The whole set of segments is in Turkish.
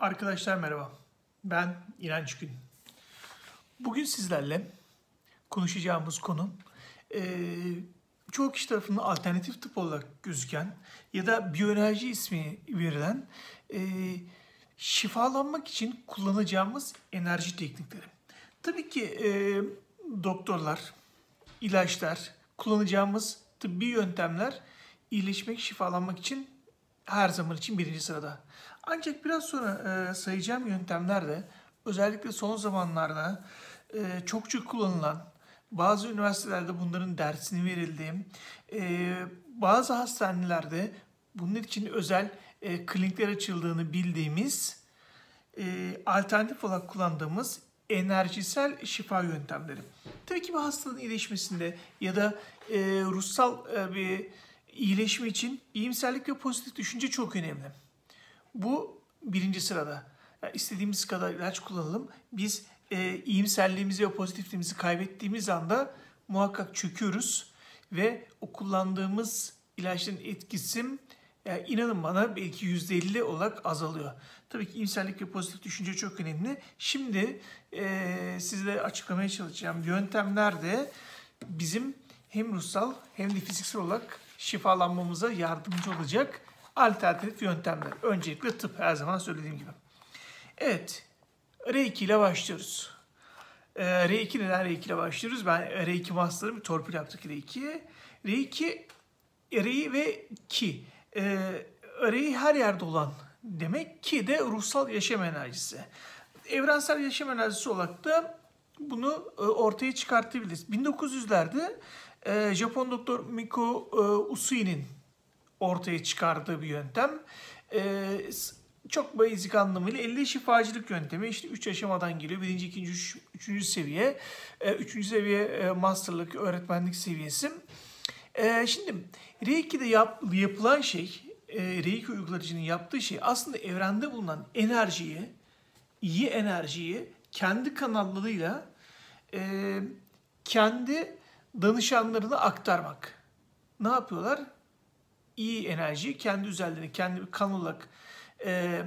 Arkadaşlar merhaba. Ben İnanç Gün. Bugün sizlerle konuşacağımız konu eee çoğu kişi tarafından alternatif tıp olarak gözüken ya da biyoenerji ismi verilen eee, şifalanmak için kullanacağımız enerji teknikleri. Tabii ki eee, doktorlar, ilaçlar, kullanacağımız tıbbi yöntemler iyileşmek, şifalanmak için her zaman için birinci sırada. Ancak biraz sonra e, sayacağım yöntemler de özellikle son zamanlarda e, çokça kullanılan, bazı üniversitelerde bunların dersini verildiği, e, bazı hastanelerde bunun için özel e, klinikler açıldığını bildiğimiz e, alternatif olarak kullandığımız enerjisel şifa yöntemleri. Tabii ki bir hastalığın iyileşmesinde ya da e, ruhsal e, bir iyileşme için iyimserlik ve pozitif düşünce çok önemli. Bu birinci sırada. Yani istediğimiz kadar ilaç kullanalım. Biz e, iyimserliğimizi ve pozitifliğimizi kaybettiğimiz anda muhakkak çöküyoruz ve o kullandığımız ilaçların etkisi yani inanın bana belki %50 olarak azalıyor. Tabii ki iyimserlik ve pozitif düşünce çok önemli. Şimdi e, sizlere açıklamaya çalışacağım yöntemler de bizim hem ruhsal hem de fiziksel olarak şifalanmamıza yardımcı olacak alternatif yöntemler. Öncelikle tıp her zaman söylediğim gibi. Evet, R2 ile başlıyoruz. Ee, R2 neden R2 ile başlıyoruz? Ben R2 master'ım, torpil yaptık R2'ye. R2, R ve ki. Ee, R her yerde olan demek ki de ruhsal yaşam enerjisi. Evrensel yaşam enerjisi olarak da bunu e, ortaya çıkartabiliriz. 1900'lerde e, Japon doktor Miko e, Usui'nin ortaya çıkardığı bir yöntem. E, çok basic anlamıyla elde şifacılık yöntemi. İşte 3 aşamadan geliyor. Birinci, ikinci, üç, üçüncü seviye. E, üçüncü seviye e, masterlık, öğretmenlik seviyesi. Şimdi Reiki'de yap, yapılan şey, e, Reiki uygulayıcının yaptığı şey aslında evrende bulunan enerjiyi, iyi enerjiyi kendi kanallarıyla e, kendi danışanlarına aktarmak. Ne yapıyorlar? İyi enerjiyi kendi üzerlerine, kendi bir kanal olarak e,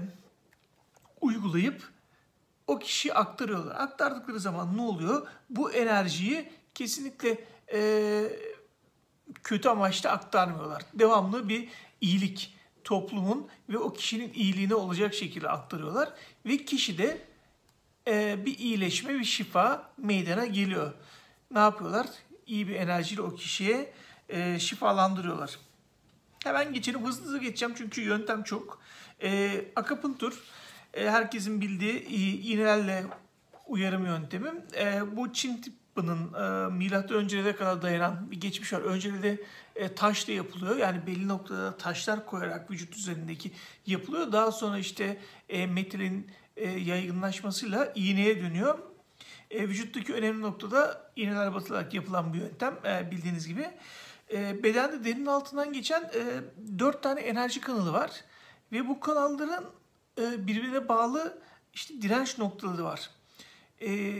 uygulayıp o kişiye aktarıyorlar. Aktardıkları zaman ne oluyor? Bu enerjiyi kesinlikle e, kötü amaçla aktarmıyorlar. Devamlı bir iyilik toplumun ve o kişinin iyiliğine olacak şekilde aktarıyorlar. Ve kişi de e, bir iyileşme, bir şifa meydana geliyor. Ne yapıyorlar? İyi bir enerjiyle o kişiye e, şifalandırıyorlar. Hemen geçelim. Hızlı hızlı geçeceğim çünkü yöntem çok. E, akapuntur e, herkesin bildiği iğnelerle uyarım yöntemi. E, bu Çin tıbbının e, milattan öncelere kadar dayanan bir geçmiş var. Önceleri e, taşla yapılıyor. Yani belli noktada taşlar koyarak vücut üzerindeki yapılıyor. Daha sonra işte e, metalin e, yaygınlaşmasıyla iğneye dönüyor. E, vücuttaki önemli noktada iğneler batılarak yapılan bir yöntem e, bildiğiniz gibi. E, bedende derinin altından geçen e, 4 tane enerji kanalı var. Ve bu kanalların e, birbirine bağlı işte direnç noktaları var. E,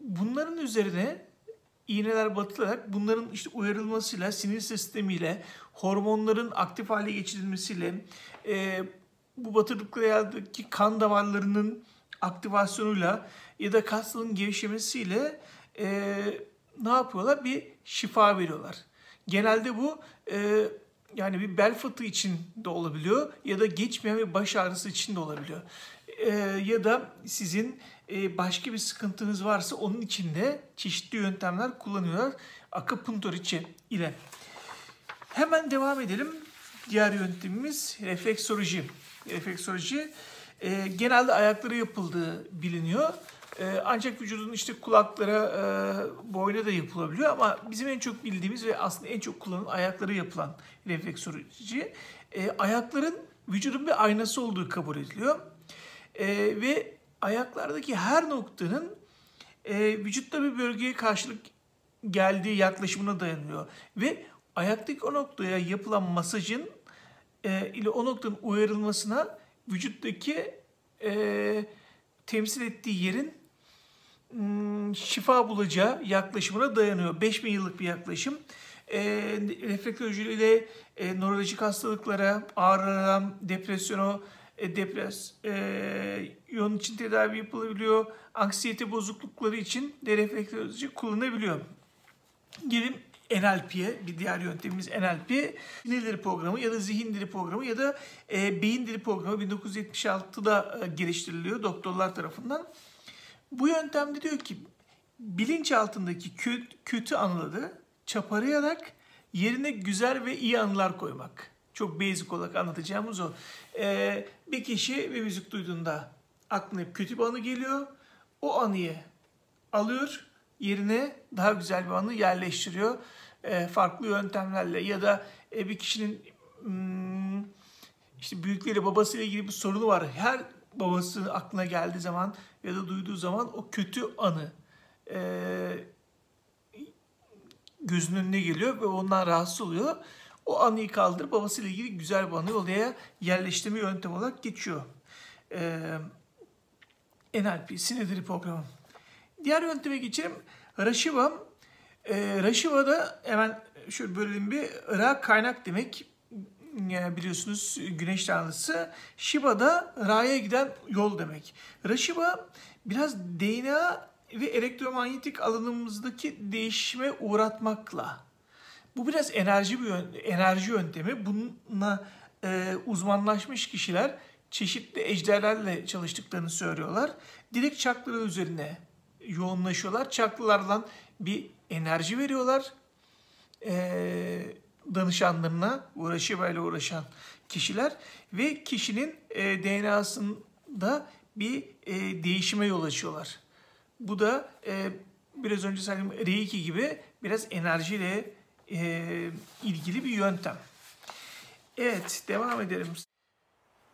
bunların üzerine iğneler batılarak bunların işte uyarılmasıyla, sinir sistemiyle, hormonların aktif hale geçirilmesiyle, e, bu batırdıklardaki kan damarlarının aktivasyonuyla ya da kasların gevşemesiyle e, ne yapıyorlar? Bir şifa veriyorlar. Genelde bu e, yani bir bel fıtığı için de olabiliyor ya da geçmeyen bir baş ağrısı için de olabiliyor. E, ya da sizin e, başka bir sıkıntınız varsa onun için de çeşitli yöntemler kullanıyorlar. Akupunktur içi ile. Hemen devam edelim. Diğer yöntemimiz refleksoloji. Refleksoloji e, genelde ayaklara yapıldığı biliniyor. E, ancak vücudun işte kulaklara, e, boyuna da yapılabiliyor ama bizim en çok bildiğimiz ve aslında en çok kullanılan ayakları yapılan refleksoloji. E, ayakların vücudun bir aynası olduğu kabul ediliyor. E, ve ayaklardaki her noktanın e, vücutta bir bölgeye karşılık geldiği yaklaşımına dayanıyor. Ve ayaktaki o noktaya yapılan masajın e, ile o noktanın uyarılmasına vücuttaki e, temsil ettiği yerin şifa bulacağı yaklaşımına dayanıyor. 5000 yıllık bir yaklaşım. E, reflektoloji ile e, nörolojik hastalıklara, ağrılara, depresyona, e, depres, e, yoğun için tedavi yapılabiliyor. Anksiyete bozuklukları için dereflektoloji kullanabiliyor. Gelin NLP'ye bir diğer yöntemimiz NLP. Sinir dili programı ya da zihin dili programı ya da e, beyin dili programı 1976'da e, geliştiriliyor doktorlar tarafından. Bu yöntemde diyor ki bilinç altındaki kötü, anıları çaparayarak yerine güzel ve iyi anılar koymak. Çok basic olarak anlatacağımız o. Ee, bir kişi bir müzik duyduğunda aklına kötü bir anı geliyor. O anıyı alıyor, yerine daha güzel bir anı yerleştiriyor. Ee, farklı yöntemlerle ya da e, bir kişinin hmm, işte büyükleri babasıyla ilgili bir sorunu var. Her babası aklına geldiği zaman ya da duyduğu zaman o kötü anı e, gözünün önüne geliyor ve ondan rahatsız oluyor. O anıyı kaldır babasıyla ilgili güzel bir anıyı oraya yerleştirme yöntemi olarak geçiyor. Ee, NLP, sinir programı. Diğer yönteme geçelim. Rashiva. Ee, Rashiva'da hemen şöyle bölelim bir. Ra kaynak demek. Yani biliyorsunuz güneş tanrısı. Shiva da Ra'ya giden yol demek. Rashiva biraz DNA ve elektromanyetik alanımızdaki değişime uğratmakla. Bu biraz enerji bir enerji yöntemi. Bununla e, uzmanlaşmış kişiler çeşitli ejderlerle çalıştıklarını söylüyorlar. Direkt çakralar üzerine yoğunlaşıyorlar. Çakralardan bir enerji veriyorlar. E, danışanlarına, uğraşıyla uğraşan kişiler ve kişinin e, DNA'sında bir e, değişime yol açıyorlar. Bu da e, biraz önce söylediğim Reiki gibi biraz enerjiyle e, ilgili bir yöntem. Evet, devam edelim.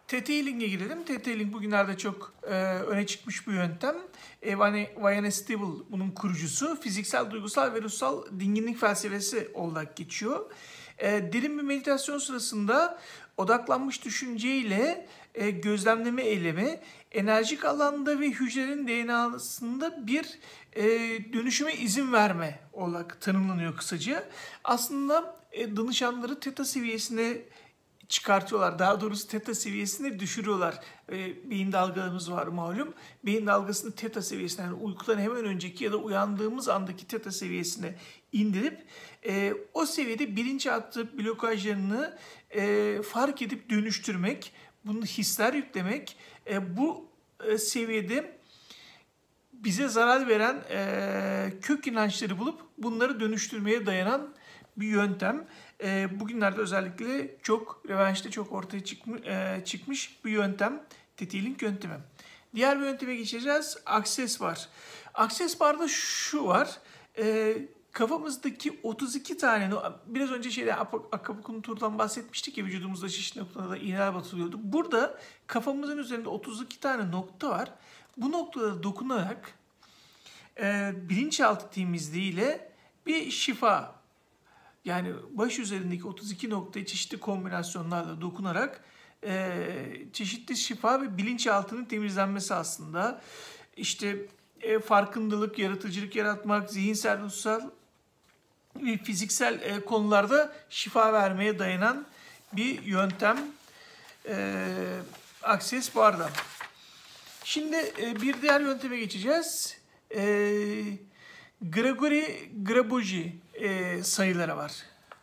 T-Tailing'e girelim. T-Tailing bugünlerde çok e, öne çıkmış bir yöntem. E, Vayane Stable bunun kurucusu. Fiziksel, duygusal ve ruhsal dinginlik felsefesi olarak geçiyor. E, derin bir meditasyon sırasında odaklanmış düşünceyle e, gözlemleme eylemi enerjik alanda ve hücrenin DNA'sında bir e, dönüşüme izin verme olarak tanımlanıyor kısaca. Aslında e, danışanları teta seviyesine çıkartıyorlar. Daha doğrusu teta seviyesine düşürüyorlar. E, beyin dalgalarımız var malum. Beyin dalgasını teta seviyesine yani uykudan hemen önceki ya da uyandığımız andaki teta seviyesine indirip e, o seviyede bilinçaltı blokajlarını e, fark edip dönüştürmek, bunu hisler yüklemek, e, bu e, seviyede bize zarar veren e, kök inançları bulup bunları dönüştürmeye dayanan bir yöntem. E, bugünlerde özellikle çok revanşta çok ortaya çıkmış, e, çıkmış bir yöntem. Tetiğilik yöntemi. Diğer bir yönteme geçeceğiz. Akses var. Akses barda şu var. E, kafamızdaki 32 tane, biraz önce şeyde akupunkturdan bahsetmiştik ya vücudumuzda çeşitli noktalarda iğneler batılıyordu. Burada kafamızın üzerinde 32 tane nokta var. Bu noktalara dokunarak e, bilinçaltı temizliğiyle bir şifa yani baş üzerindeki 32 noktayı çeşitli kombinasyonlarla dokunarak e, çeşitli şifa ve bilinçaltının temizlenmesi aslında. İşte e, farkındalık, yaratıcılık yaratmak, zihinsel, ruhsal ve fiziksel e, konularda şifa vermeye dayanan bir yöntem. E, Akses barda. Şimdi e, bir diğer yönteme geçeceğiz. E, Gregory Graboji e, sayıları var.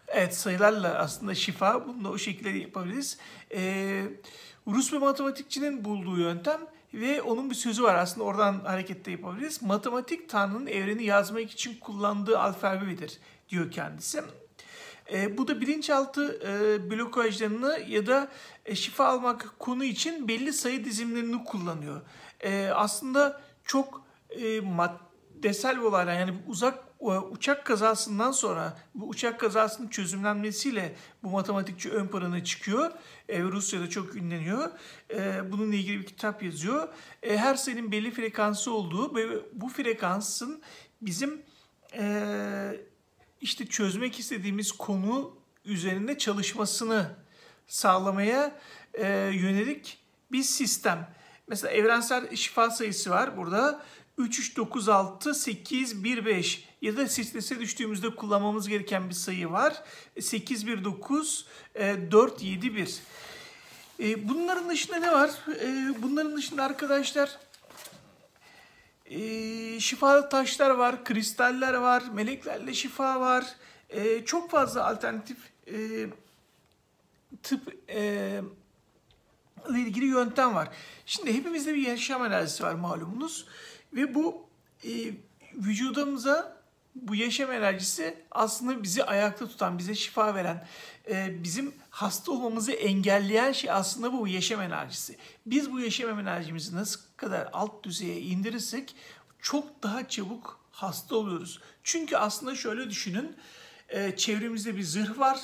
Evet sayılarla aslında şifa bunu da o şekilde yapabiliriz. E, Rus bir matematikçinin bulduğu yöntem ve onun bir sözü var aslında oradan hareketle yapabiliriz. Matematik Tanrı'nın evreni yazmak için kullandığı alfabedir diyor kendisi. E, bu da bilinçaltı e, blokajlarını ya da e, şifa almak konu için belli sayı dizimlerini kullanıyor. E, aslında çok e, maddesel olaylar yani uzak uçak kazasından sonra bu uçak kazasının çözümlenmesiyle bu matematikçi ön plana çıkıyor. E, Rusya'da çok ünleniyor. E, bununla ilgili bir kitap yazıyor. E, her sayının belli frekansı olduğu ve bu frekansın bizim e, işte çözmek istediğimiz konu üzerinde çalışmasını sağlamaya yönelik bir sistem. Mesela evrensel şifa sayısı var burada. 3396 ya da strese düştüğümüzde kullanmamız gereken bir sayı var. 819 471. E, bunların dışında ne var? E, bunların dışında arkadaşlar e, şifalı taşlar var, kristaller var, meleklerle şifa var. E, çok fazla alternatif e, tıp e, ile ilgili yöntem var. Şimdi hepimizde bir yaşam enerjisi var malumunuz ve bu e, vücudumuza bu yaşam enerjisi aslında bizi ayakta tutan, bize şifa veren, e, bizim hasta olmamızı engelleyen şey aslında bu yaşam enerjisi. Biz bu yaşam enerjimizi nasıl kadar alt düzeye indirirsek çok daha çabuk hasta oluyoruz. Çünkü aslında şöyle düşünün, e, çevremizde bir zırh var.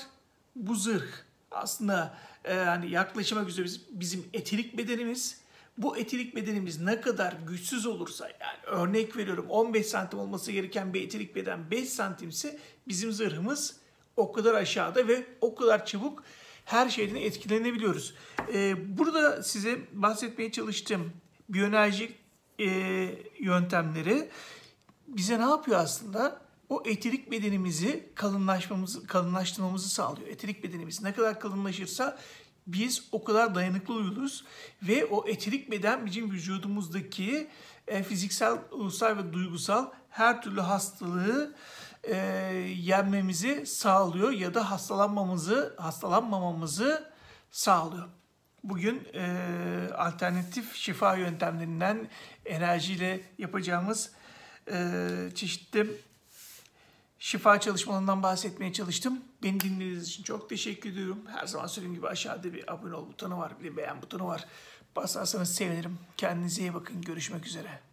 Bu zırh aslında e, hani yaklaşmak üzere bizim eterik bedenimiz. Bu eterik bedenimiz ne kadar güçsüz olursa yani örnek veriyorum 15 santim olması gereken bir eterik beden 5 santimse bizim zırhımız o kadar aşağıda ve o kadar çabuk her şeyden etkilenebiliyoruz. Ee, burada size bahsetmeye çalıştığım biyoenerji e, yöntemleri bize ne yapıyor aslında? O eterik bedenimizi kalınlaşmamızı, kalınlaştırmamızı sağlıyor. Eterik bedenimiz ne kadar kalınlaşırsa biz o kadar dayanıklı oluruz ve o eterik beden bizim vücudumuzdaki e, fiziksel, ruhsal ve duygusal her türlü hastalığı e, yenmemizi sağlıyor ya da hastalanmamızı, hastalanmamamızı sağlıyor. Bugün e, alternatif şifa yöntemlerinden enerjiyle yapacağımız e, çeşitli şifa çalışmalarından bahsetmeye çalıştım. Beni dinlediğiniz için çok teşekkür ediyorum. Her zaman söylediğim gibi aşağıda bir abone ol butonu var, bir beğen butonu var. Basarsanız sevinirim. Kendinize iyi bakın. Görüşmek üzere.